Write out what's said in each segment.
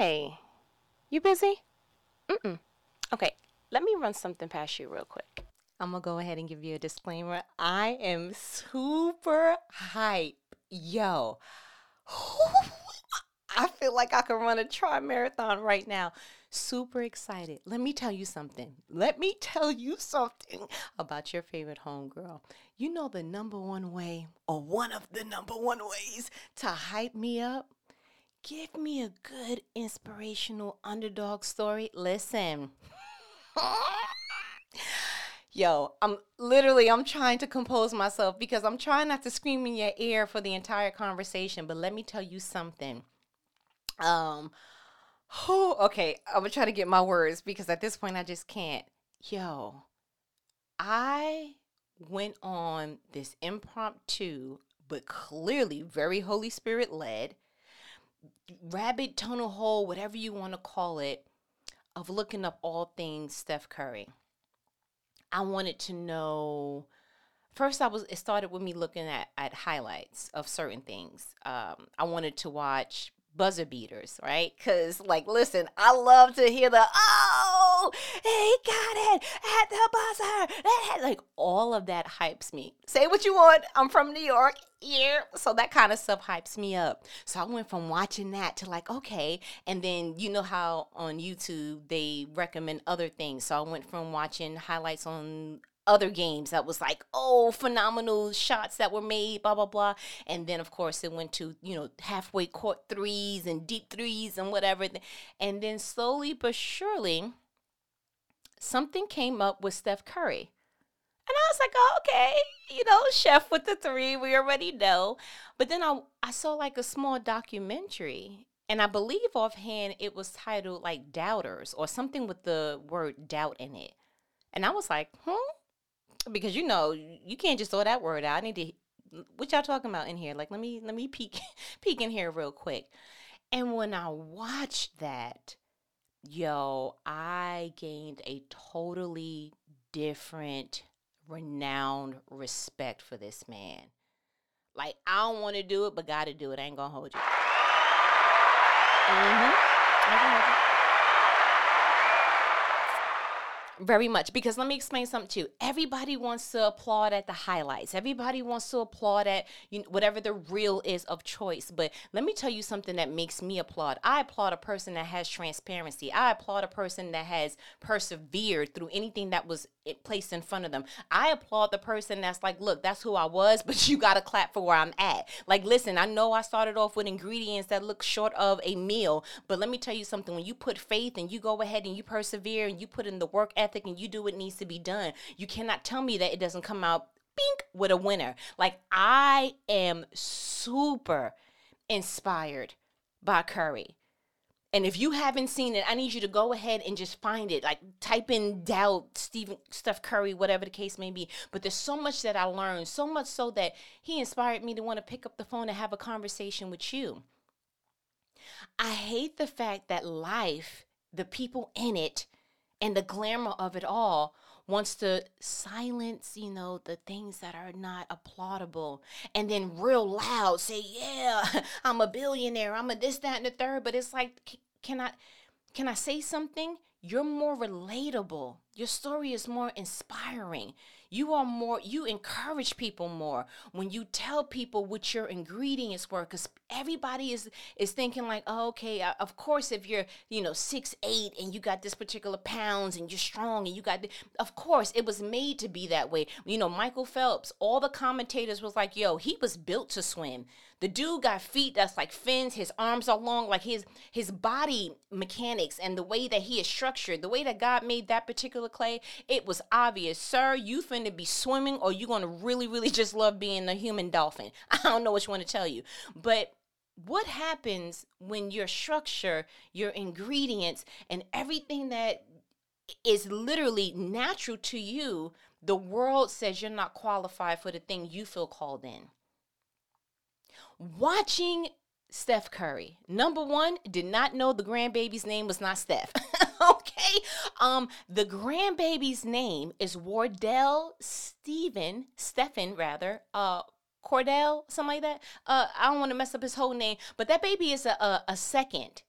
Hey, you busy? Mm-mm. Okay, let me run something past you real quick. I'm gonna go ahead and give you a disclaimer. I am super hype. Yo, I feel like I could run a tri marathon right now. Super excited. Let me tell you something. Let me tell you something about your favorite homegirl. You know the number one way, or one of the number one ways to hype me up? Give me a good inspirational underdog story. Listen. Yo, I'm literally I'm trying to compose myself because I'm trying not to scream in your ear for the entire conversation, but let me tell you something. Um oh, okay, I'm gonna try to get my words because at this point I just can't. Yo, I went on this impromptu but clearly very Holy Spirit led rabbit tunnel hole, whatever you want to call it, of looking up all things Steph Curry. I wanted to know. First, I was. It started with me looking at at highlights of certain things. Um, I wanted to watch buzzer beaters, right? Because, like, listen, I love to hear the oh, he got it at the buzzer. Like, all of that hypes me. Say what you want. I'm from New York. Yeah. So that kind of stuff hypes me up. So I went from watching that to like, okay. And then you know how on YouTube they recommend other things. So I went from watching highlights on other games that was like, oh, phenomenal shots that were made, blah, blah, blah. And then, of course, it went to, you know, halfway court threes and deep threes and whatever. And then slowly but surely, something came up with Steph Curry. And I was like, oh, okay, you know, chef with the three, we already know. But then I, I saw like a small documentary and I believe offhand it was titled like Doubters or something with the word doubt in it. And I was like, hmm, because you know you can't just throw that word out. I need to. What y'all talking about in here? Like, let me let me peek peek in here real quick. And when I watched that, yo, I gained a totally different, renowned respect for this man. Like, I don't want to do it, but got to do it. I ain't gonna hold you. Mm-hmm. Very much. Because let me explain something too. Everybody wants to applaud at the highlights. Everybody wants to applaud at you know, whatever the real is of choice. But let me tell you something that makes me applaud. I applaud a person that has transparency. I applaud a person that has persevered through anything that was eh, placed in front of them. I applaud the person that's like, look, that's who I was, but you got to clap for where I'm at. Like, listen, I know I started off with ingredients that look short of a meal, but let me tell you something. When you put faith and you go ahead and you persevere and you put in the work ethic, ethic and you do what needs to be done. You cannot tell me that it doesn't come out bink with a winner. Like I am super inspired by Curry. And if you haven't seen it, I need you to go ahead and just find it. Like type in doubt, Stephen Steph Curry, whatever the case may be. But there's so much that I learned, so much so that he inspired me to want to pick up the phone and have a conversation with you. I hate the fact that life, the people in it, and the glamour of it all wants to silence, you know, the things that are not applaudable and then real loud say, "Yeah, I'm a billionaire. I'm a this that and the third. But it's like can I can I say something? You're more relatable. Your story is more inspiring you are more you encourage people more. When you tell people what your ingredients were because everybody is is thinking like oh, okay of course if you're you know six eight and you got this particular pounds and you're strong and you got the, of course it was made to be that way. You know michael phelps all the commentators was like yo he was built to swim the dude got feet that's like fins. His arms are long. Like his his body mechanics and the way that he is structured, the way that God made that particular clay, it was obvious, sir. You finna be swimming, or you gonna really, really just love being a human dolphin. I don't know which one to tell you, but what happens when your structure, your ingredients, and everything that is literally natural to you, the world says you're not qualified for the thing you feel called in watching Steph Curry. Number one, did not know the grandbaby's name was not Steph. okay. Um, the grandbaby's name is Wardell Stephen, Stephen rather, uh, Cordell, something like that. Uh, I don't want to mess up his whole name, but that baby is a, a, a second.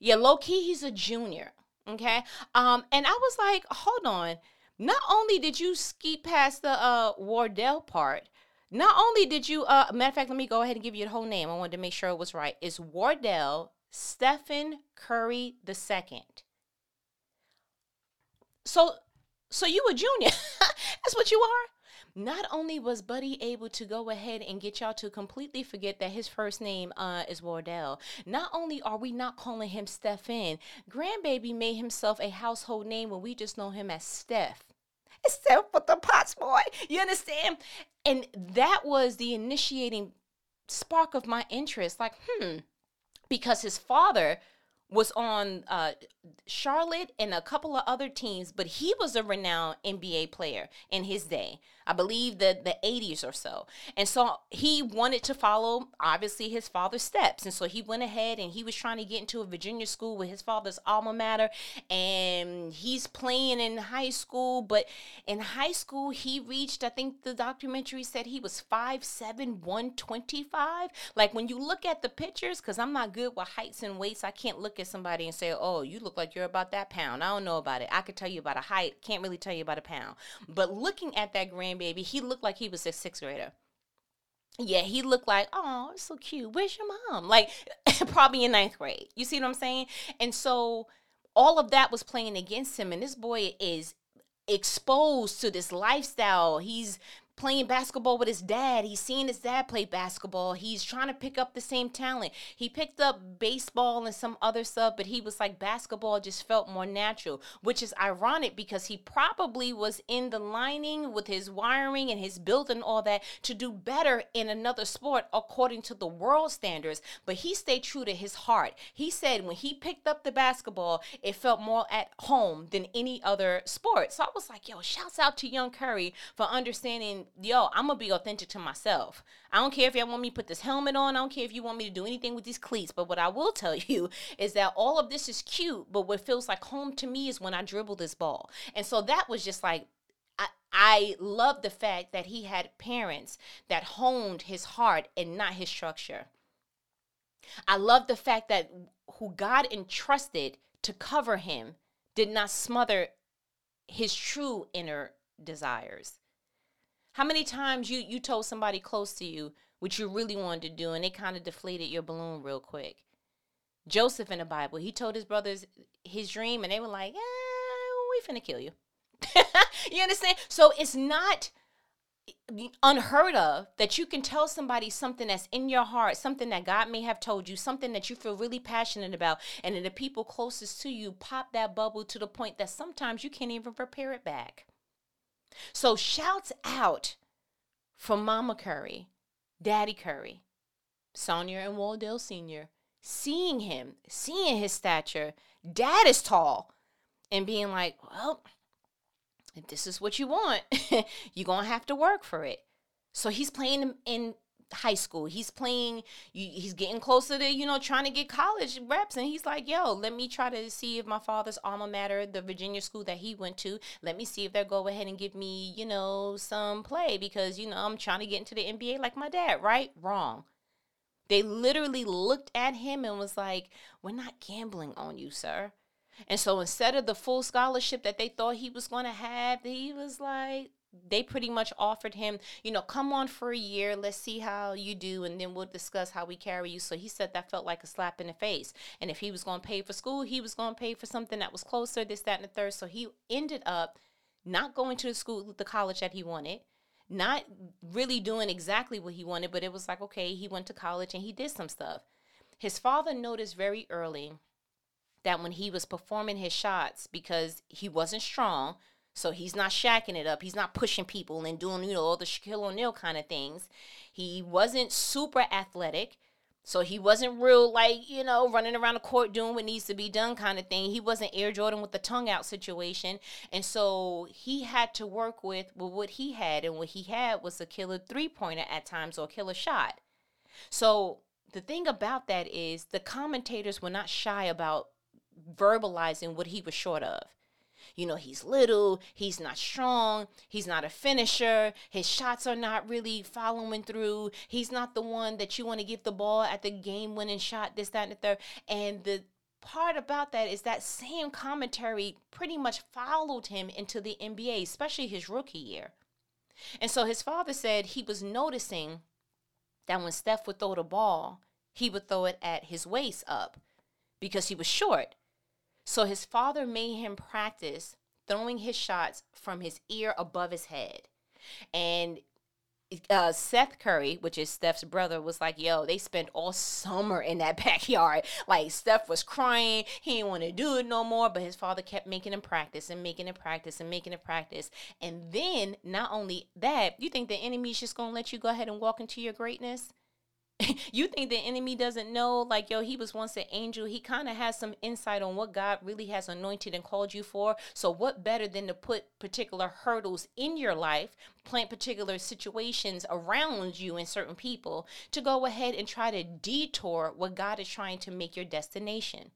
Yeah, low key, he's a junior. Okay. Um, and I was like, hold on. Not only did you skip past the uh Wardell part, not only did you uh matter of fact, let me go ahead and give you the whole name. I wanted to make sure it was right. It's Wardell Stephen Curry the second. So so you a junior. That's what you are. Not only was Buddy able to go ahead and get y'all to completely forget that his first name uh, is Wardell, not only are we not calling him Stephen, Grandbaby made himself a household name when we just know him as Steph. Steph with the pots boy. You understand? And that was the initiating spark of my interest. Like, hmm, because his father was on uh, Charlotte and a couple of other teams, but he was a renowned NBA player in his day. I believe the the 80s or so. And so he wanted to follow obviously his father's steps. And so he went ahead and he was trying to get into a Virginia school with his father's alma mater and he's playing in high school, but in high school he reached I think the documentary said he was 5'7 125. Like when you look at the pictures cuz I'm not good with heights and weights, I can't look at somebody and say, "Oh, you look like you're about that pound." I don't know about it. I could tell you about a height, can't really tell you about a pound. But looking at that grand baby, he looked like he was a sixth grader. Yeah, he looked like, oh, so cute. Where's your mom? Like, probably in ninth grade. You see what I'm saying? And so all of that was playing against him. And this boy is exposed to this lifestyle. He's playing basketball with his dad. He's seeing his dad play basketball. He's trying to pick up the same talent. He picked up baseball and some other stuff, but he was like basketball just felt more natural, which is ironic because he probably was in the lining with his wiring and his build and all that to do better in another sport according to the world standards. But he stayed true to his heart. He said when he picked up the basketball, it felt more at home than any other sport. So I was like, yo, shouts out to young Curry for understanding yo, I'm gonna be authentic to myself. I don't care if y'all want me to put this helmet on. I don't care if you want me to do anything with these cleats. But what I will tell you is that all of this is cute, but what feels like home to me is when I dribble this ball. And so that was just like I, I love the fact that he had parents that honed his heart and not his structure. I love the fact that who God entrusted to cover him did not smother his true inner desires. How many times you you told somebody close to you what you really wanted to do and they kind of deflated your balloon real quick? Joseph in the Bible, he told his brothers his dream and they were like, eh, we finna kill you. you understand? So it's not unheard of that you can tell somebody something that's in your heart, something that God may have told you, something that you feel really passionate about, and then the people closest to you pop that bubble to the point that sometimes you can't even repair it back. So shouts out from Mama Curry, Daddy Curry, Sonia and Wardell Sr., seeing him, seeing his stature, dad is tall, and being like, well, if this is what you want, you're going to have to work for it. So he's playing in high school. He's playing, he's getting closer to, you know, trying to get college reps. And he's like, yo, let me try to see if my father's alma mater, the Virginia school that he went to, let me see if they'll go ahead and give me, you know, some play because, you know, I'm trying to get into the NBA like my dad, right? Wrong. They literally looked at him and was like, we're not gambling on you, sir. And so instead of the full scholarship that they thought he was going to have, he was like, they pretty much offered him, you know, come on for a year, let's see how you do, and then we'll discuss how we carry you. So he said that felt like a slap in the face. And if he was going to pay for school, he was going to pay for something that was closer, this, that, and the third. So he ended up not going to the school, the college that he wanted, not really doing exactly what he wanted, but it was like, okay, he went to college and he did some stuff. His father noticed very early that when he was performing his shots, because he wasn't strong, so he's not shacking it up. He's not pushing people and doing, you know, all the Shaquille O'Neal kind of things. He wasn't super athletic. So he wasn't real like, you know, running around the court doing what needs to be done kind of thing. He wasn't Air Jordan with the tongue out situation. And so he had to work with, what he had. And what he had was a killer three pointer at times or a killer shot. So the thing about that is the commentators were not shy about verbalizing what he was short of you know, he's little, he's not strong, he's not a finisher, his shots are not really following through, he's not the one that you want to give the ball at the game winning shot, this, that, and the third. And the part about that is that same commentary pretty much followed him into the NBA, especially his rookie year. And so his father said he was noticing that when Steph would throw the ball, he would throw it at his waist up because he was short. So his father made him practice throwing his shots from his ear above his head. And uh, Seth Curry, which is Steph's brother, was like, "Yo, they spent all summer in that backyard. Like Steph was crying, he didn't want to do it no more, but his father kept making him practice and making him practice and making him practice. And then, not only that, you think the enemy's just gonna let you go ahead and walk into your greatness? you think the enemy doesn't know like yo he was once an angel. He kind of has some insight on what god really has anointed and called you for. So what better than to put particular hurdles in your life plant particular situations around you and certain people to go ahead and try to detour what god is trying to make your destination?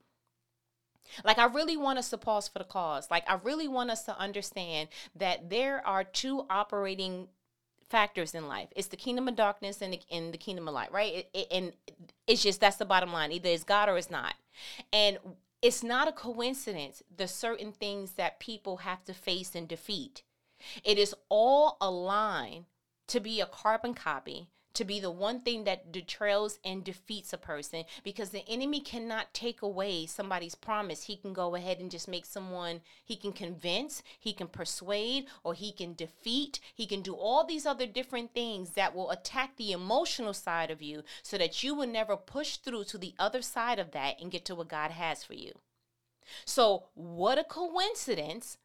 Like, I really want us to pause for the cause. Like, I really want us to understand that there are two operating factors in life. It's the kingdom of darkness and the, and the kingdom of light, right? It, it, and it's just that's the bottom line. Either it's God or it's not. And it's not a coincidence the certain things that people have to face and defeat. It is all aligned to be a carbon copy to be the one thing that detrails and defeats a person because the enemy cannot take away somebody's promise. He can go ahead and just make someone, he can convince, he can persuade, or he can defeat. He can do all these other different things that will attack the emotional side of you so that you will never push through to the other side of that and get to what God has for you. So, what a coincidence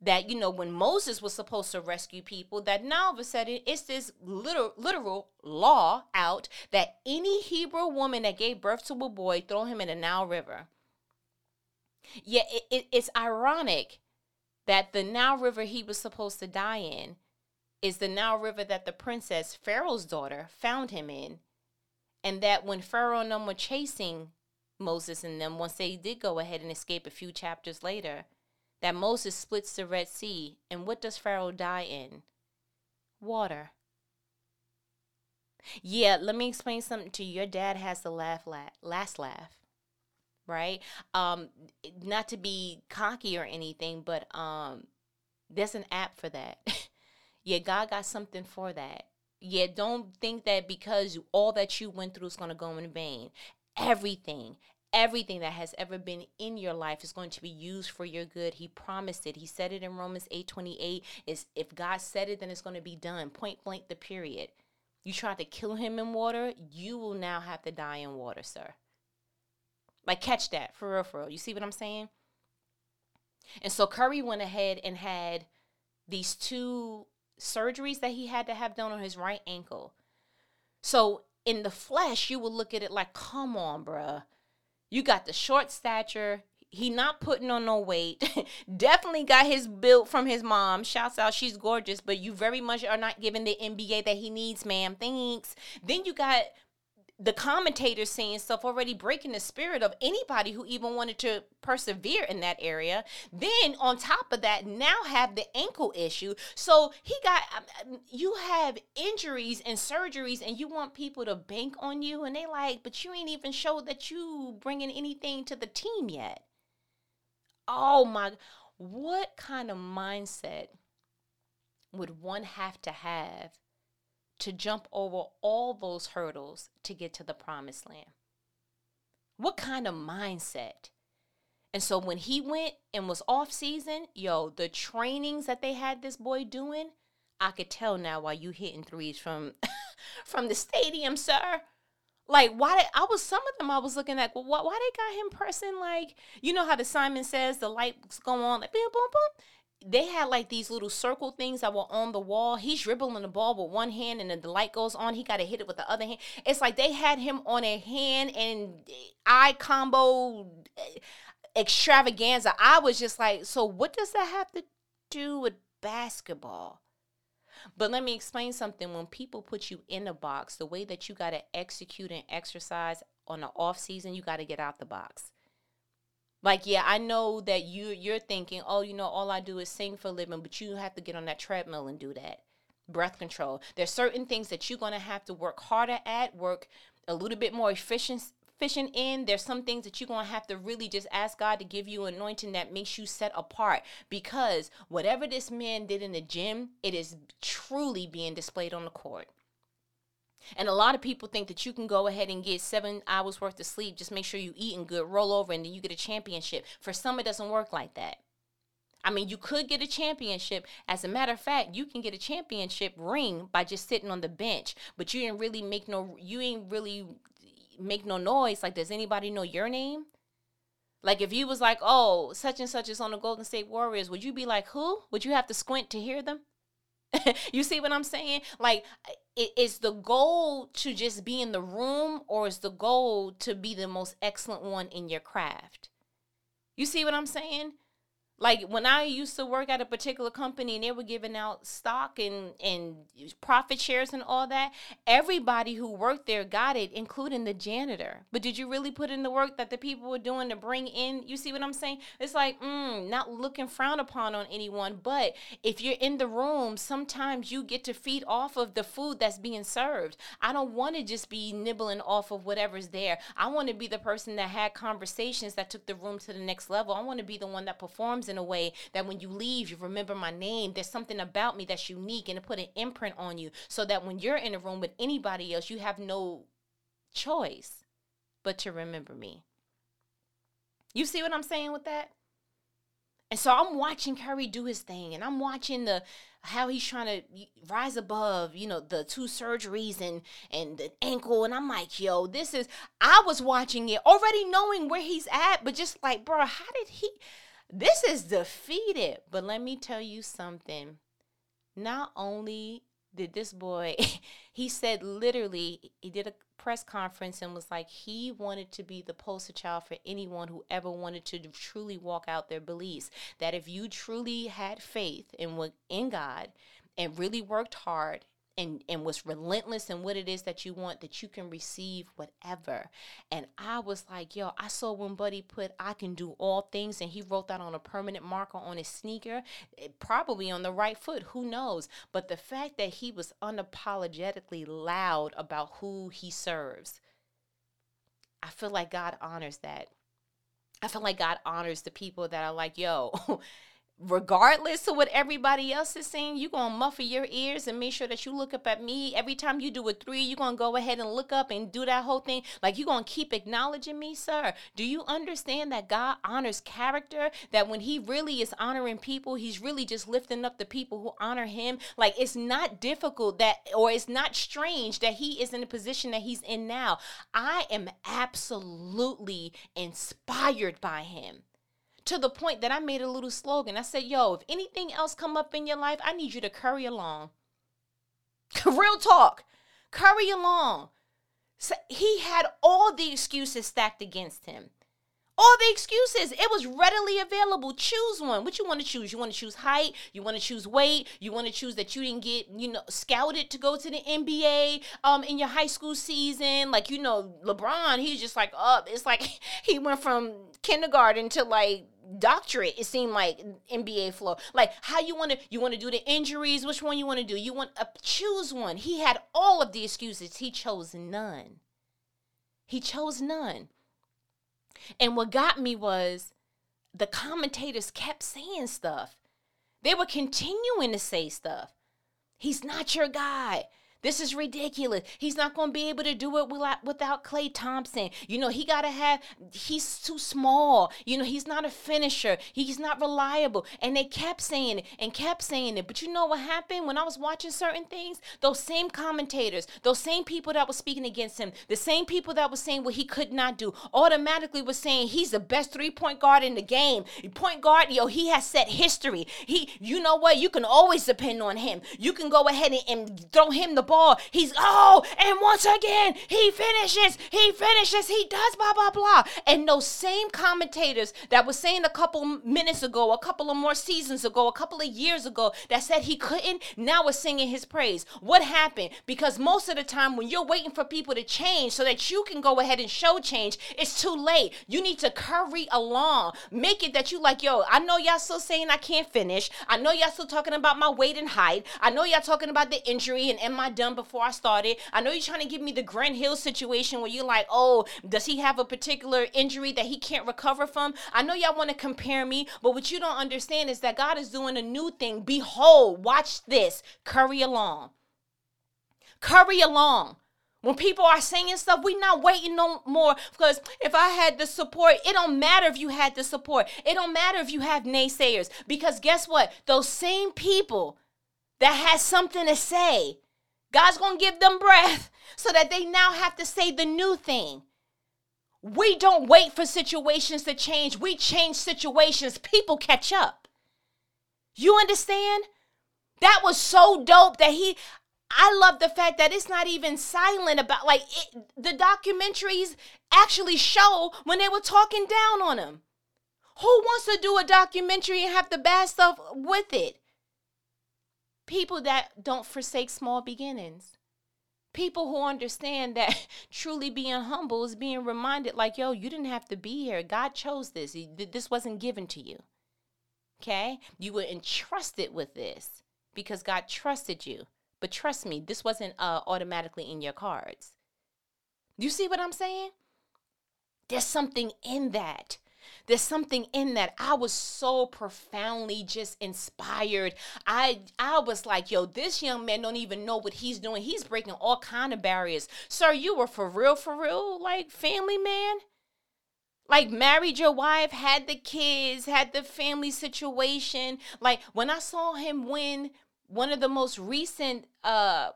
that you know when Moses was supposed to rescue people that now all of a sudden it's this literal literal law out that any Hebrew woman that gave birth to a boy throw him in the Nile River. Yeah, it, it, it's ironic that the Nile River he was supposed to die in is the Nile River that the princess Pharaoh's daughter found him in, and that when Pharaoh and them were chasing Moses and them, once they did go ahead and escape a few chapters later that Moses splits the Red Sea, and what does Pharaoh die in? Water. Yeah, let me explain something to you. Your dad has the laugh, laugh last laugh, right? Um, not to be cocky or anything, but um, there's an app for that. yeah, God got something for that. Yeah, don't think that because all that you went through is to go in vain. Everything, everything that has ever been in your life is going to be used for your good. He promised it. He said it in Romans 8 28. Is if God said it, then it's going to be done. Point blank the period. You tried to kill him in water, you will now have to die in water, sir. Like catch that for real, for real. You see what I'm saying? And so Curry went ahead and had these two surgeries that he had to have done on his right ankle. So in the flesh, you would look at it like, come on, bruh you got the short stature. He not putting on no weight. Definitely got his build from his mom. Shouts out, she's gorgeous, but you very much are not giving the NBA that he needs, ma'am. Thanks. Then you got the commentators saying stuff already breaking the spirit of anybody who even wanted to persevere in that area. Then on top of that now have the ankle issue. So he got um, um, you have injuries and surgeries and you want people to bank on you and they like but you ain't even showed that you bringing anything to the team yet. Oh my what kind of mindset would one have to have to jump over all those hurdles to get to the promised land? What kind of mindset? And so when he went and was off season, yo, the trainings that they had this boy doing, I could tell now why you hitting threes from from the stadium, sir. Like why did I was some of them I was looking at, well, why, why they got him pressing like you know how the Simon says the lights go on like boom boom boom they had like these little circle things that were on the wall. He's dribbling the ball with one hand, and then the light goes on. He got to hit it with the other hand. It's like they had him on a hand and eye combo eh, extravaganza. I was just like, so what does that have to do with basketball? But let me explain something. When people put you in a box, the way that you got to execute and exercise on the off season, you got to get out the box. Like, yeah, I know that you you're thinking, oh, you know, all I do is sing for a living, but you have to get on that treadmill and do that. Breath control. There's certain things that you're gonna have to work harder at, work a little bit more efficient fishing in, there's some things that you're going to have to really just ask God to give you anointing that makes you set apart. Because whatever this man did in the gym, it is truly being displayed on the court. And a lot of people think that you can go ahead and get seven hours worth of sleep. Just make sure you eating good, roll over, and then you get a championship. For some, it doesn't work like that. I mean, you could get a championship. As a matter of fact, you can get a championship ring by just sitting on the bench, but you didn't really make no you ain't really make no noise. Like, does anybody know your name? Like if you was like, oh, such and such is on the Golden State Warriors, would you be like, who? Would you have to squint to hear them? you see what I'm saying? Like, is the goal to just be in the room, or is the goal to be the most excellent one in your craft? You see what I'm saying? Like when I used to work at a particular company and they were giving out stock and and profit shares and all that, everybody who worked there got it, including the janitor. But did you really put in the work that the people were doing to bring in? You see what I'm saying? It's like mm, not looking frowned upon on anyone, but if you're in the room, sometimes you get to feed off of the food that's being served. I don't want to just be nibbling off of whatever's there. I want to be the person that had conversations that took the room to the next level. I want to be the one that performs in a way that when you leave, you remember my name. There's something about me that's unique and to put an imprint on you so that when you're in a room with anybody else, you have no choice but to remember me. You see what I'm saying with that? And so I'm watching Curry do his thing and I'm watching the how he's trying to rise above, you know, the two surgeries and and the ankle and I'm like, "Yo, this is I was watching it already knowing where he's at, but just like, bro, how did he this is defeated. But let me tell you something. Not only did this boy, he said literally, he did a press conference and was like, he wanted to be the poster child for anyone who ever wanted to truly walk out their beliefs. That if you truly had faith in in God and really worked hard and and was relentless in what it is that you want that you can receive whatever. And i was like yo i saw when buddy put i can do all things and he wrote that on a permanent marker on his sneaker eh, probably on the right foot who knows? But the fact that he was unapologetically loud about who he serves i feel like god honors that. I feel like god honors the people that are like yo regardless of what everybody else is saying, you're going to muffle your ears and make sure that you look up at me. Every time you do a three, you're going to go ahead and look up and do that whole thing. Like you're going to keep acknowledging me, sir. Do you understand that God honors character? That when he really is honoring people, he's really just lifting up the people who honor him. Like it's not difficult that, or it's not strange that he is in the position that he's in now. I am absolutely inspired by him to the point that I made a little slogan. I said, yo, if anything else come up in your life, I need you to curry along. Real talk. Curry along. So he had all the excuses stacked against him. All the excuses. It was readily available. Choose one. What you want to choose? You want to choose height? You want to choose weight? You want to choose that you didn't get, you know, scouted to go to the NBA um in your high school season? Like, you know, LeBron, he's just like up. It's like he went from kindergarten to like doctorate it seemed like nba flow. Like how you want to you want to do the injuries? Which one you want to do? You want to choose one. He had all of the excuses. He chose none. He chose none. And what got me was the commentators kept saying stuff. They were continuing to say stuff. He's not your guy this is ridiculous. He's not going to be able to do it without, without Klay Thompson. You know, he got to have, he's too small. You know, he's not a finisher. He's not reliable. And they kept saying it and kept saying it. But you know what happened when I was watching certain things? Those same commentators, those same people that were speaking against him, the same people that were saying what he could not do, automatically was saying he's the best three point guard in the game. Point guard, yo, he has set history. He, you know what? You can always depend on him. You can go ahead and, and throw him the ball. He's, oh, and once again, he finishes, he finishes, he does blah, blah, blah. And those same commentators that were saying a couple minutes ago, a couple of more seasons ago, a couple of years ago, that said he couldn't, now we're singing his praise. What happened? Because most of the time, when you're waiting for people to change so that you can go ahead and show change, it's too late. You need to curry along. Make it that you like, yo, I know y'all still saying I can't finish. I know y'all still talking about my weight and height. I know y'all talking about the injury and am I done before I started. I know you're trying to give me the Grant Hill situation where you're like, oh, does he have a particular injury that he can't recover from? I know y'all want to compare me, but what you don't understand is that God is doing a new thing. Behold, watch this. Curry along. Curry along. When people are saying stuff, we're not waiting no more because if I had the support, it don't matter if you had the support. It don't matter if you have naysayers because guess what? Those same people that has something to say, God's going to give them breath so that they now have to say the new thing. We don't wait for situations to change. We change situations. People catch up. You understand? That was so dope that he I love the fact that it's not even silent about like it, the documentaries actually show when they were talking down on him. Who wants to do a documentary and have the bad stuff with it? People that don't forsake small beginnings. People who understand that truly being humble is being reminded, like, yo, you didn't have to be here. God chose this. This wasn't given to you. Okay? You were entrusted with this because God trusted you. But trust me, this wasn't uh, automatically in your cards. You see what I'm saying? There's something in that. There's something in that. I was so profoundly just inspired. I I was like, yo, this young man don't even know what he's doing. He's breaking all kind of barriers. Sir, you were for real, for real, like family man? Like married your wife, had the kids, had the family situation. Like when I saw him win one of the most recent uh,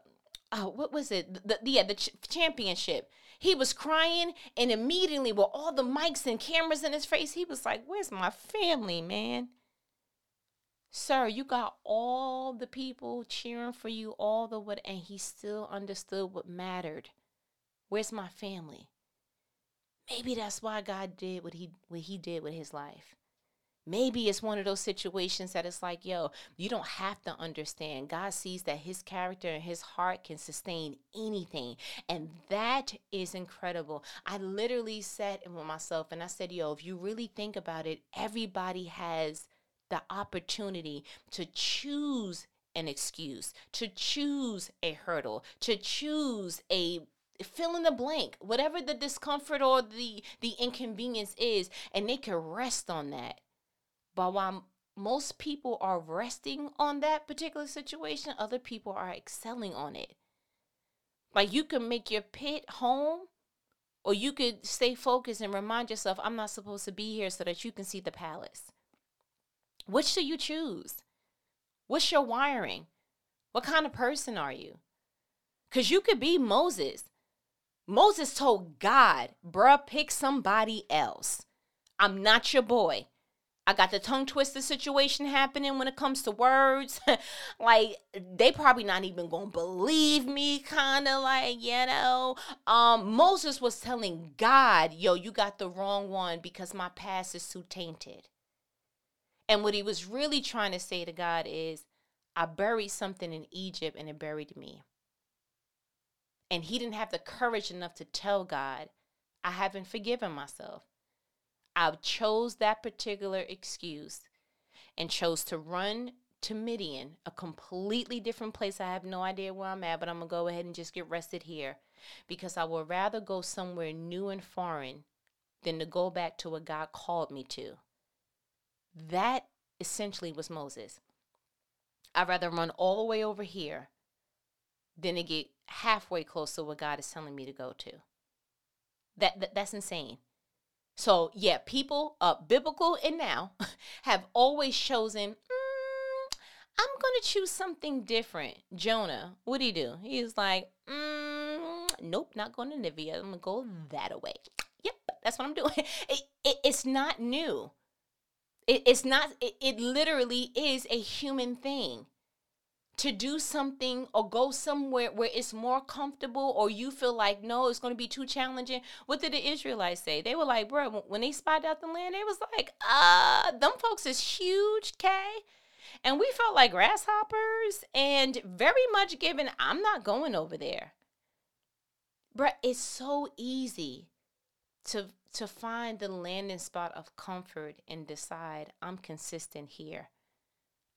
uh what was it? The, the yeah, the ch- championship. He was crying, and immediately, with all the mics and cameras in his face, he was like, Where's my family, man? Sir, you got all the people cheering for you, all the what, and he still understood what mattered. Where's my family? Maybe that's why God did what he what he did with his life. Maybe it's one of those situations that it's like, yo, you don't have to understand. God sees that his character and his heart can sustain anything. And that is incredible. I literally said with myself and I said, yo, if you really think about it, everybody has the opportunity to choose an excuse, to choose a hurdle, to choose a fill in the blank whatever the discomfort or the the inconvenience is and they can rest on that but while most people are resting on that particular situation, other people are excelling on it. Like you can make your pit home, or you could stay focused and remind yourself, I'm not supposed to be here so that you can see the palace. Which do you choose? What's your wiring? What kind of person are you? Because you could be Moses. Moses told God, bruh, pick somebody else. I'm not your boy. I got the tongue twister situation happening when it comes to words. like they probably not even gonna believe me, kind of like you know. Um, Moses was telling God, "Yo, you got the wrong one because my past is too tainted." And what he was really trying to say to God is, "I buried something in Egypt and it buried me." And he didn't have the courage enough to tell God, "I haven't forgiven myself." I chose that particular excuse and chose to run to Midian, a completely different place. I have no idea where I'm at, but I'm going to go ahead and just get rested here because I would rather go somewhere new and foreign than to go back to what God called me to. That essentially was Moses. I'd rather run all the way over here than to get halfway close to what God is telling me to go to. That, that that's insane. So, yeah, people, uh, biblical and now, have always chosen, mm, I'm going to choose something different. Jonah, what did he do? He's like, mm, nope, not going to Nineveh. I'm going to go that way. Yep, that's what I'm doing. It, it, it's not new. It, it's not, it literally is a human thing to do something or go somewhere where it's more comfortable or you feel like no it's going to be too challenging. What did the israelites say? They were like bro when they spied out the land they was like uh them folks is huge okay and we felt like grasshoppers and very much given i'm not going over there. Bro it's so easy to to find the landing spot of comfort and decide i'm consistent here.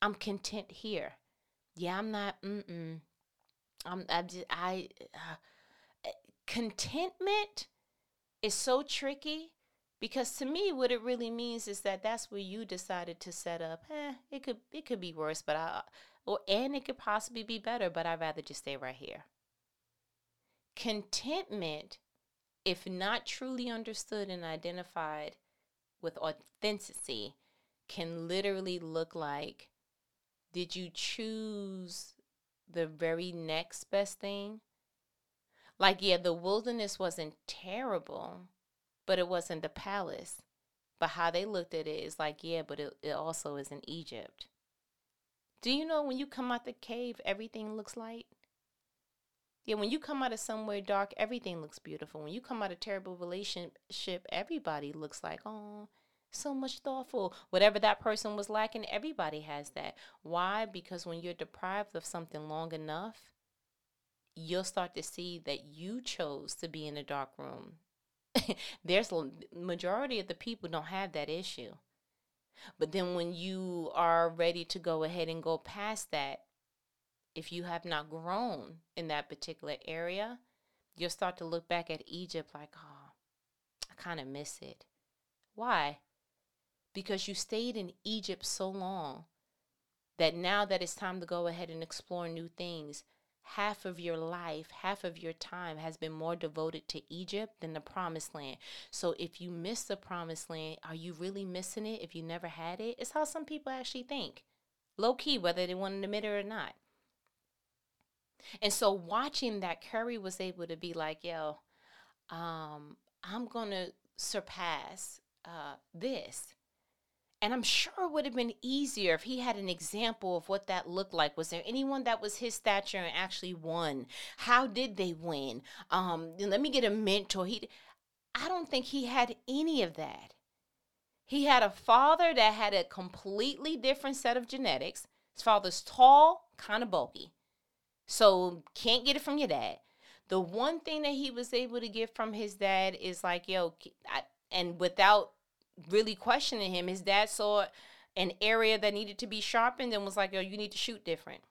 I'm content here yeah, I'm not, mm-mm. I'm, I, just, I uh, contentment is so tricky because to me what it really means is that that's where you decided to set up eh, it could it could be worse but i or and it could possibly be better but i'd rather just stay right here contentment if not truly understood and identified with authenticity can literally look like did you choose the very next best thing like yeah the wilderness wasn't terrible but it wasn't the palace. But how they looked at it is like, yeah, but it, it also is in Egypt. Do you know when you come out the cave, everything looks light? Yeah, when you come out of somewhere dark, everything looks beautiful. When you come out of terrible relationship, everybody looks like, oh, so much thoughtful. Whatever that person was lacking, everybody has that. Why? Because when you're deprived of something long enough, you'll start to see that you chose to be in a dark room there's a majority of the people don't have that issue. But then when you are ready to go ahead and go past that, if you have not grown in that particular area, you'll start to look back at Egypt like, oh, I kind of miss it. Why? Because you stayed in Egypt so long that now that it's time to go ahead and explore new things, half of your life, half of your time has been more devoted to Egypt than the promised land. So if you miss the promised land, are you really missing it if you never had it? It's how some people actually think. Low key, whether they want to admit it or not. And so watching that, Curry was able to be like, yo, um, I'm going to surpass uh, this. And I'm sure it would have been easier if he had an example of what that looked like. Was there anyone that was his stature and actually won? How did they win? Um, let me get a mentor. He, I don't think he had any of that. He had a father that had a completely different set of genetics. His father's tall, kind of bulky. So can't get it from your dad. The one thing that he was able to get from his dad is like, yo, I, and without really questioning him. His dad saw an area that needed to be sharpened and was like, yo, you need to shoot different.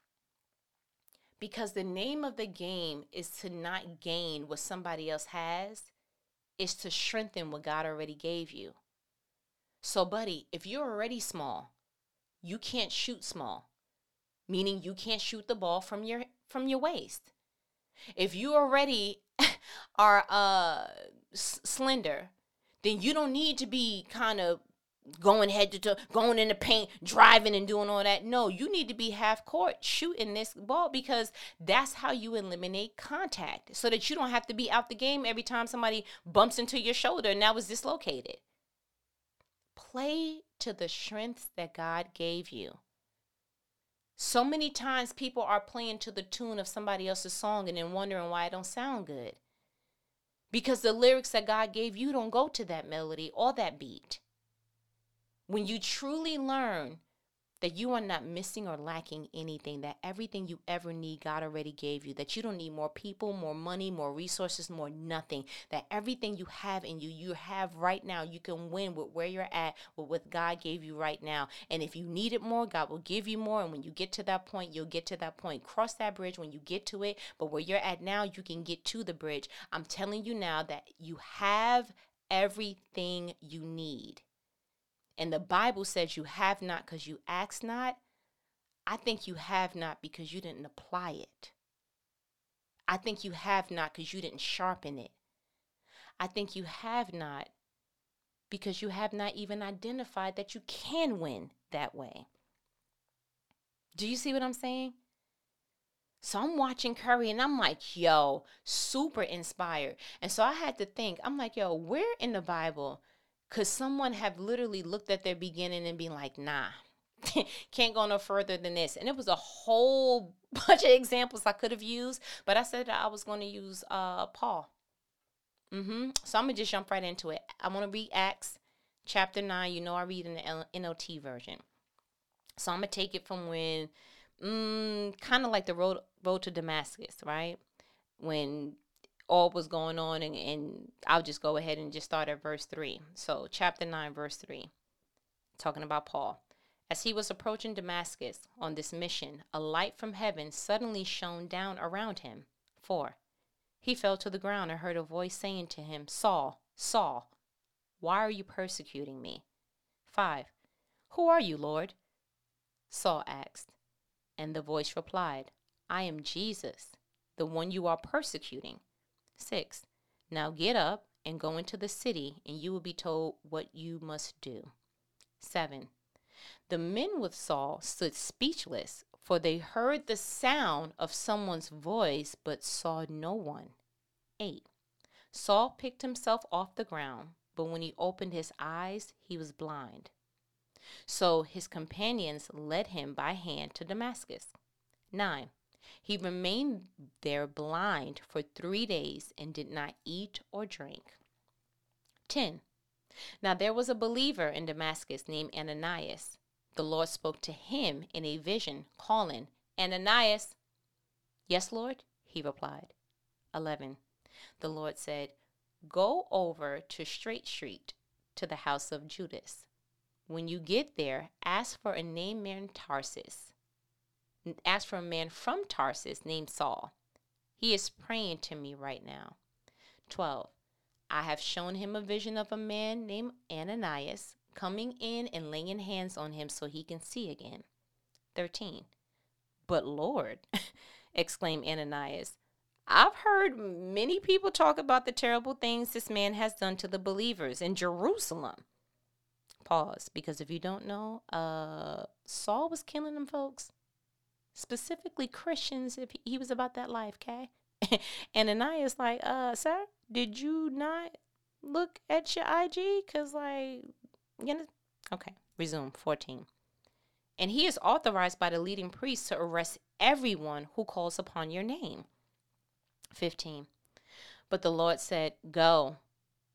Because the name of the game is to not gain what somebody else has, is to strengthen what God already gave you. So, buddy, if you're already small, you can't shoot small, meaning you can't shoot the ball from your from your waist. If you already are uh s- slender, then you don't need to be kind of going head to toe, going in the paint, driving and doing all that. No, you need to be half court shooting this ball because that's how you eliminate contact so that you don't have to be out the game every time somebody bumps into your shoulder and now is dislocated. Play to the strengths that God gave you. So many times people are playing to the tune of somebody else's song and then wondering why it don't sound good because the lyrics that God gave you don't go to that melody or that beat. When you truly learn that you are not missing or lacking anything, that everything you ever need, God already gave you, that you don't need more people, more money, more resources, more nothing, that everything you have in you, you have right now. You can win with where you're at, with what God gave you right now. And if you need it more, God will give you more. And when you get to that point, you'll get to that point. Cross that bridge when you get to it. But where you're at now, you can get to the bridge. I'm telling you now that you have everything you need and the Bible says you have not because you ask not, I think you have not because you didn't apply it. I think you have not because you didn't sharpen it. I think you have not because you have not even identified that you can win that way. Do you see what I'm saying? So I'm watching Curry and I'm like, yo, super inspired. And so I had to think, I'm like, yo, where in the Bible could someone have literally looked at their beginning and be like, nah, can't go no further than this? And it was a whole bunch of examples I could have used, but I said I was going to use uh, Paul. Mm-hmm. So I'm going to just jump right into it. I want to read Acts chapter 9. You know, I read in the NLT version. So I'm going to take it from when, mm, kind of like the road, road to Damascus, right? When all was going on and, and I'll just go ahead and just start at verse 3. So chapter 9 verse 3 talking about Paul. As he was approaching Damascus on this mission, a light from heaven suddenly shone down around him. 4. He fell to the ground and heard a voice saying to him, Saul, Saul, why are you persecuting me? 5. Who are you, Lord? Saul asked. And the voice replied, I am Jesus, the one you are persecuting. 6. Now get up and go into the city, and you will be told what you must do. 7. The men with Saul stood speechless, for they heard the sound of someone's voice but saw no one. 8. Saul picked himself off the ground, but when he opened his eyes, he was blind. So his companions led him by hand to Damascus. 9. He remained there blind for three days and did not eat or drink. 10. Now there was a believer in Damascus named Ananias. The Lord spoke to him in a vision, calling, Ananias. Yes, Lord, he replied. 11. The Lord said, Go over to Straight Street to the house of Judas. When you get there, ask for a named man Tarsus. Ask for a man from Tarsus named Saul. He is praying to me right now. 12. I have shown him a vision of a man named Ananias coming in and laying hands on him so he can see again. 13. But Lord, exclaimed Ananias, I've heard many people talk about the terrible things this man has done to the believers in Jerusalem. Pause, because if you don't know, uh, Saul was killing them folks, specifically Christians. If he was about that life, okay. And Ananias is like, uh, sir, did you not look at your IG? Cause like, you know, okay. Resume fourteen. And he is authorized by the leading priest to arrest everyone who calls upon your name. 15. But the Lord said, Go,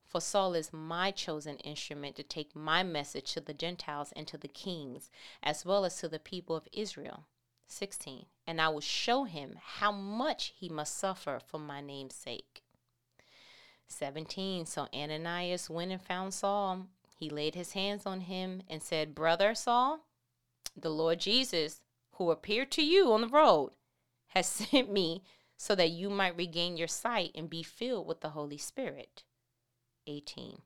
for Saul is my chosen instrument to take my message to the Gentiles and to the kings, as well as to the people of Israel. 16. And I will show him how much he must suffer for my name's sake. 17. So Ananias went and found Saul. He laid his hands on him and said, Brother Saul, the Lord Jesus, who appeared to you on the road, has sent me so that you might regain your sight and be filled with the Holy Spirit. 18.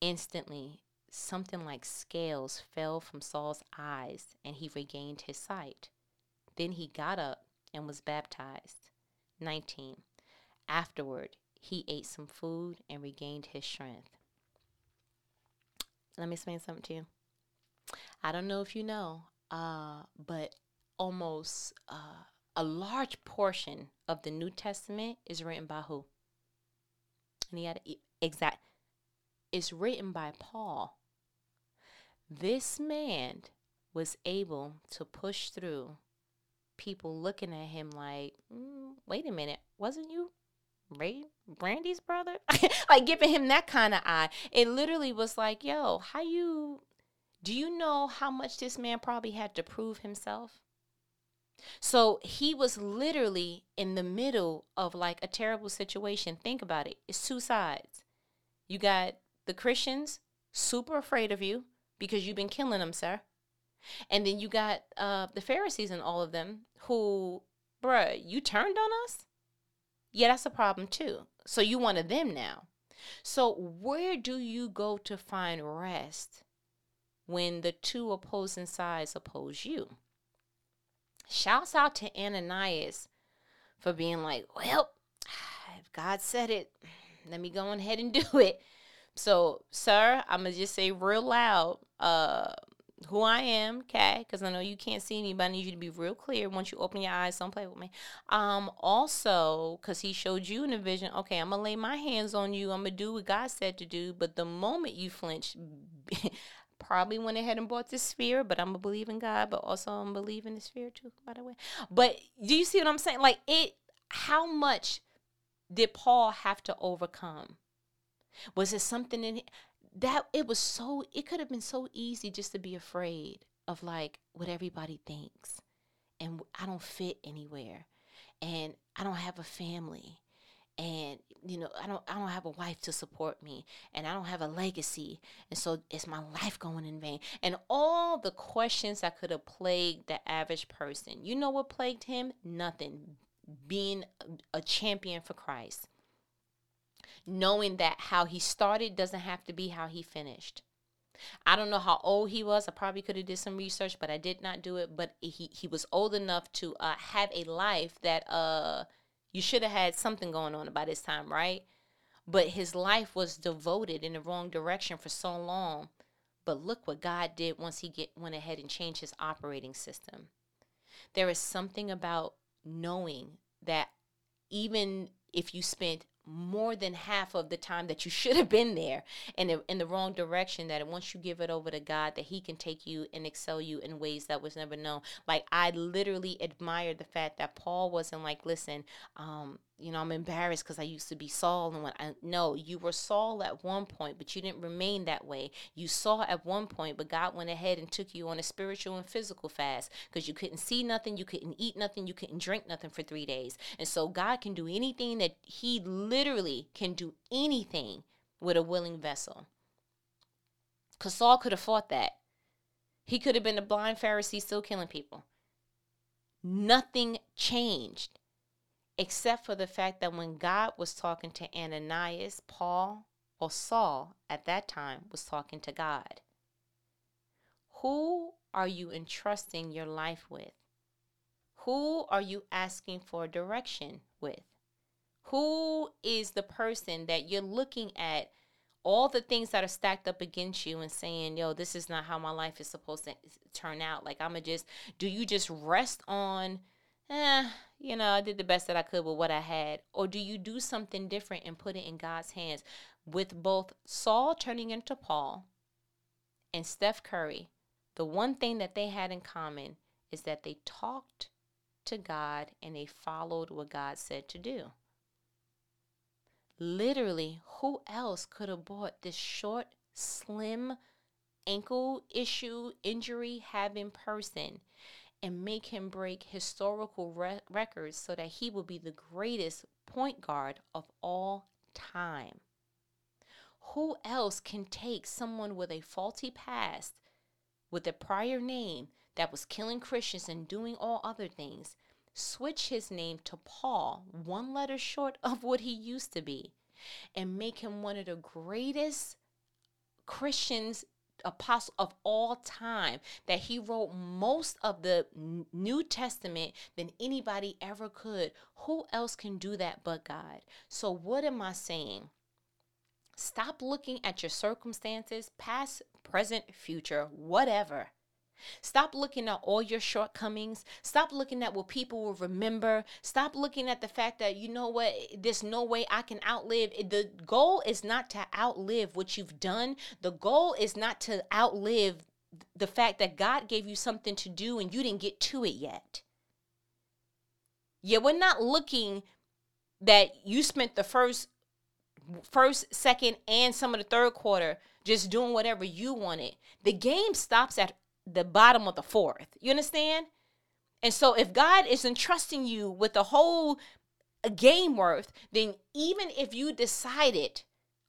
Instantly, something like scales fell from Saul's eyes, and he regained his sight. Then he got up and was baptized. 19. Afterward, he ate some food and regained his strength. Let me explain something to you. I don't know if you know, uh, but almost uh, a large portion of the New Testament is written by who? And he had exact. It's written by Paul. This man was able to push through people looking at him like, mm, wait a minute, wasn't you Ray Brandy's brother? like giving him that kind of eye. It literally was like, yo, how you do you know how much this man probably had to prove himself? So he was literally in the middle of like a terrible situation. Think about it. It's two sides. You got the Christians super afraid of you because you've been killing them, sir. And then you got uh, the Pharisees and all of them who, bruh, you turned on us? Yeah, that's a problem too. So you one of them now. So where do you go to find rest when the two opposing sides oppose you? Shouts out to Ananias for being like, well, if God said it, let me go ahead and do it. So, sir, I'm gonna just say real loud, uh, who I am, okay? Because I know you can't see me, but I need you to be real clear. Once you open your eyes, don't play with me. Um, also, because he showed you in a vision, okay, I'm gonna lay my hands on you. I'm gonna do what God said to do. But the moment you flinch, probably went ahead and bought this sphere, but I'm going to believe in God, but also I'm believing the sphere too, by the way. But do you see what I'm saying? Like it how much did Paul have to overcome? Was it something in that it was so it could have been so easy just to be afraid of like what everybody thinks and I don't fit anywhere and I don't have a family and you know i don't i don't have a wife to support me and i don't have a legacy and so is my life going in vain? And all the questions that could have plagued the average person. You know what plagued him? Nothing. Being a champion for christ knowing that how he started doesn't have to be how he finished I don't know how old he was. I probably could have did some research, but I did not do it. But he he was old enough to uh, have a life that uh you should have had something going on by this time, right? But his life was devoted in the wrong direction for so long. But look what God did once he get went ahead and changed his operating system. There is something about knowing that even if you spent more than half of the time that you should have been there and in, in the wrong direction that once you give it over to god that he can take you and excel you in ways that was never known. Like i literally admire the fact that paul wasn't like listen um you know, I'm embarrassed because I used to be Saul. And when I no, you were Saul at one point, but you didn't remain that way. You saw at one point, but God went ahead and took you on a spiritual and physical fast because you couldn't see nothing, you couldn't eat nothing, you couldn't drink nothing for three days. And so God can do anything that He literally can do anything with a willing vessel. Because Saul could have fought that. He could have been a blind Pharisee still killing people. Nothing changed except for the fact that when God was talking to Ananias, Paul, or Saul at that time was talking to God. Who are you entrusting your life with? Who are you asking for direction with? Who is the person that you're looking at all the things that are stacked up against you and saying, yo, this is not how my life is supposed to turn out? Like, I'm going to just, do you just rest on eh, you know, I did the best that I could with what I had? Or do you do something different and put it in God's hands? With both Saul turning into Paul and Steph Curry, the one thing that they had in common is that they talked to God and they followed what God said to do. Literally, who else could have bought this short, slim, ankle issue, injury having person and make him break historical re- records so that he will be the greatest point guard of all time. Who else can take someone with a faulty past, with a prior name that was killing Christians and doing all other things, switch his name to Paul, one letter short of what he used to be, and make him one of the greatest Christians apostle of all time that he wrote most of the New Testament than anybody ever could. Who else can do that but God? So, what am I saying? Stop looking at your circumstances, past, present, future, whatever, Stop looking at all your shortcomings. Stop looking at what people will remember. Stop looking at the fact that, you know what, there's no way I can outlive. The goal is not to outlive what you've done, the goal is not to outlive the fact that God gave you something to do and you didn't get to it yet. Yeah, we're not looking that you spent the first first, second, and some of the third quarter just doing whatever you wanted. The game stops at the bottom of the fourth. You understand? And so if God is entrusting you with the whole game worth, then even if you decided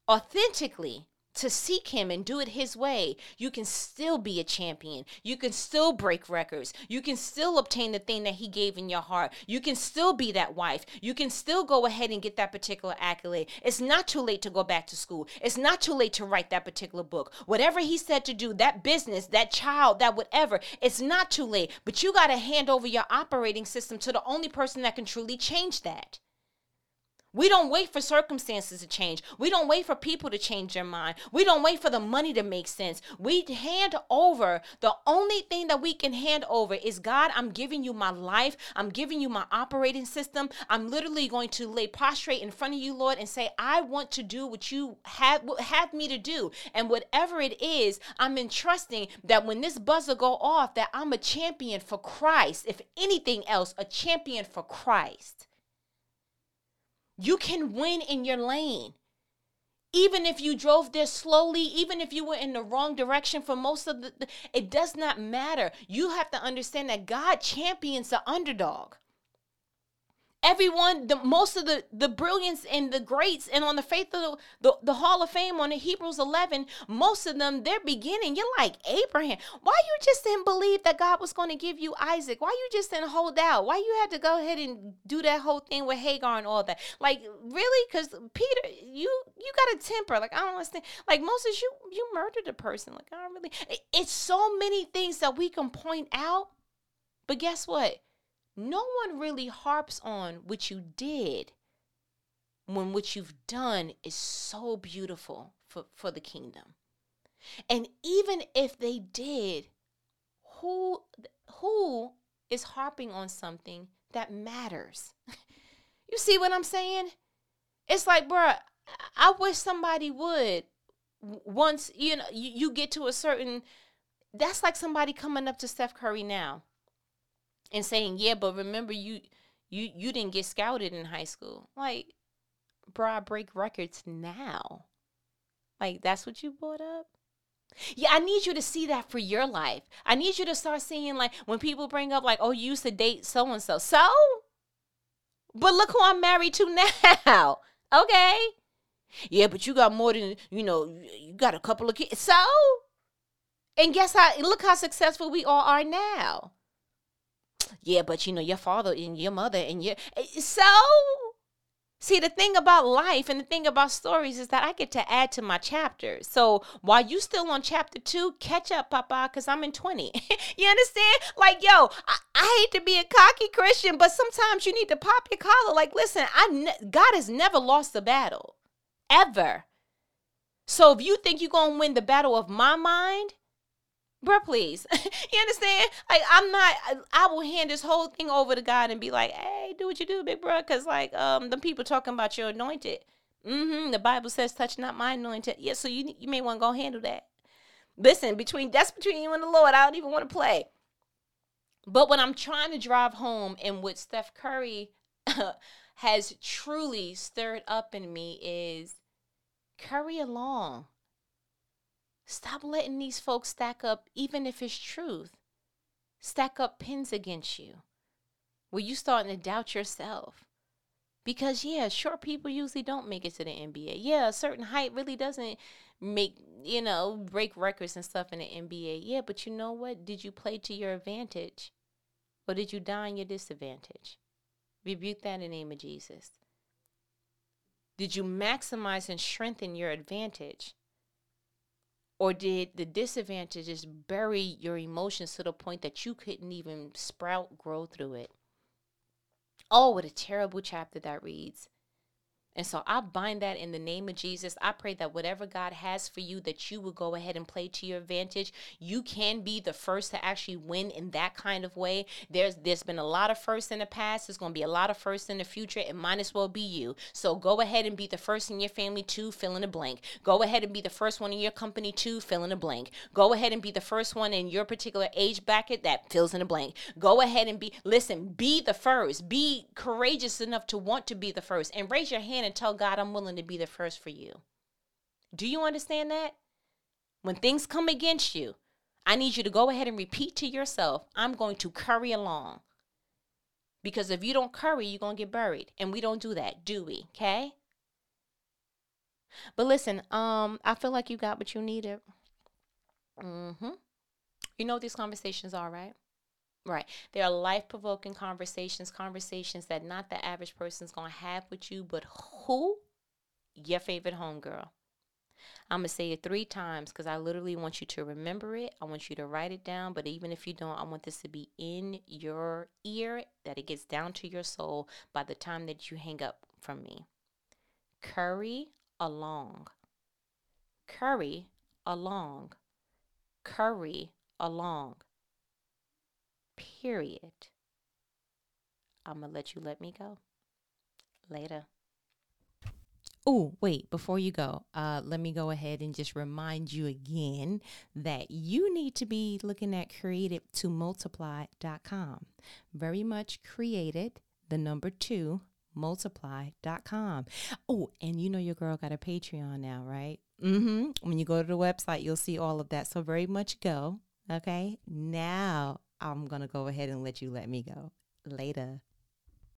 authentically to seek him and do it his way, you can still be a champion. You can still break records. You can still obtain the thing that he gave in your heart. You can still be that wife. You can still go ahead and get that particular accolade. It's not too late to go back to school. It's not too late to write that particular book. Whatever he said to do, that business, that child, that whatever, it's not too late. But you got to hand over your operating system to the only person that can truly change that. We don't wait for circumstances to change. We don't wait for people to change their mind. We don't wait for the money to make sense. We hand over. The only thing that we can hand over is God, I'm giving you my life. I'm giving you my operating system. I'm literally going to lay prostrate in front of you, Lord, and say, I want to do what you have, have me to do. And whatever it is, I'm entrusting that when this buzzer go off, that I'm a champion for Christ. If anything else, a champion for Christ. You can win in your lane. Even if you drove there slowly, even if you were in the wrong direction for most of the, it does not matter. You have to understand that God champions the underdog. Everyone the most of the the brilliance and the greats and on the faith of the, the, the hall of fame on the hebrews 11 most of them they're beginning. You're like abraham why you just didn't believe that god was going to give you isaac? Why you just didn't hold out? Why you had to go ahead and do that whole thing with hagar and all that? Like really? Because peter you you got a temper. Like i don't understand. Like moses you you murdered a person. Like i don't really it's so many things that we can point out but guess what no one really harps on what you did when what you've done is so beautiful for, for the kingdom. And even if they did, who who is harping on something that matters? you see what I'm saying? It's like, bruh, I wish somebody would once you know you, you get to a certain that's like somebody coming up to Steph Curry now and saying, "Yeah, but remember you you you didn't get scouted in high school." Like, bro, I break records now. Like that's what you brought up. Yeah, I need you to see that for your life. I need you to start seeing like when people bring up like, "Oh, you used to date so and so." So, but look who I'm married to now. okay. Yeah, but you got more than you know. You got a couple of kids. So, and guess how? Look how successful we all are now yeah, but you know, your father and your mother and your. Eh, so, see, the thing about life and the thing about stories is that I get to add to my chapters. So while you still on chapter two, catch up, Papa, because I'm in 20. you understand? Like, yo, I, I, hate to be a cocky Christian, but sometimes you need to pop your collar. Like, listen, I ne- God has never lost a battle, ever. So if you think you're going to win the battle of my mind, Bro, please. you understand? Like, I'm not, I will hand this whole thing over to God and be like, hey, do what you do, big bro. Cause like, um, the people talking about your anointed. Mm-hmm. The Bible says, touch not my anointed. Yeah, so you you may want to go handle that. Listen, between that's between you and the Lord. I don't even want to play. But what I'm trying to drive home and what Steph Curry has truly stirred up in me is curry along. Stop letting these folks stack up, even if it's truth. Stack up pins against you. Where you starting to doubt yourself. Because yeah, short people usually don't make it to the NBA. Yeah, a certain height really doesn't make, you know, break records and stuff in the NBA. Yeah, but you know what? Did you play to your advantage? Or did you die in your disadvantage? Rebuke that in the name of Jesus. Did you maximize and strengthen your advantage? Or did the disadvantages bury your emotions to the point that you couldn't even sprout, grow through it? Oh, what a terrible chapter that reads. And so I bind that in the name of Jesus. I pray that whatever God has for you, that you will go ahead and play to your advantage. You can be the first to actually win in that kind of way. There's there's been a lot of firsts in the past. There's going to be a lot of firsts in the future. It might as well be you. So go ahead and be the first in your family to fill in a blank. Go ahead and be the first one in your company to fill in a blank. Go ahead and be the first one in your particular age bracket that fills in a blank. Go ahead and be listen. Be the first. Be courageous enough to want to be the first, and raise your hand and tell God, I'm willing to be the first for you. Do you understand that? When things come against you, I need you to go ahead and repeat to yourself, I'm going to curry along. Because if you don't curry, you're going to get buried. And we don't do that, do we? Okay? But listen, um, I feel like you got what you needed. Mm-hmm. You know what these conversations are, right? Right. They are life provoking conversations, conversations that not the average person's going to have with you, but who? Your favorite homegirl. I'm going to say it three times because I literally want you to remember it. I want you to write it down. But even if you don't, I want this to be in your ear, that it gets down to your soul by the time that you hang up from me. Curry along. Curry along. Curry along period. I'm going to let you let me go. Later. Oh, wait, before you go, uh, let me go ahead and just remind you again that you need to be looking at created2multiply.com. Very much created, the number two, multiply.com. Oh, and you know your girl got a Patreon now, right? Mm-hmm. When you go to the website, you'll see all of that. So very much go. Okay. Now I'm going to go ahead and let you let me go. Later.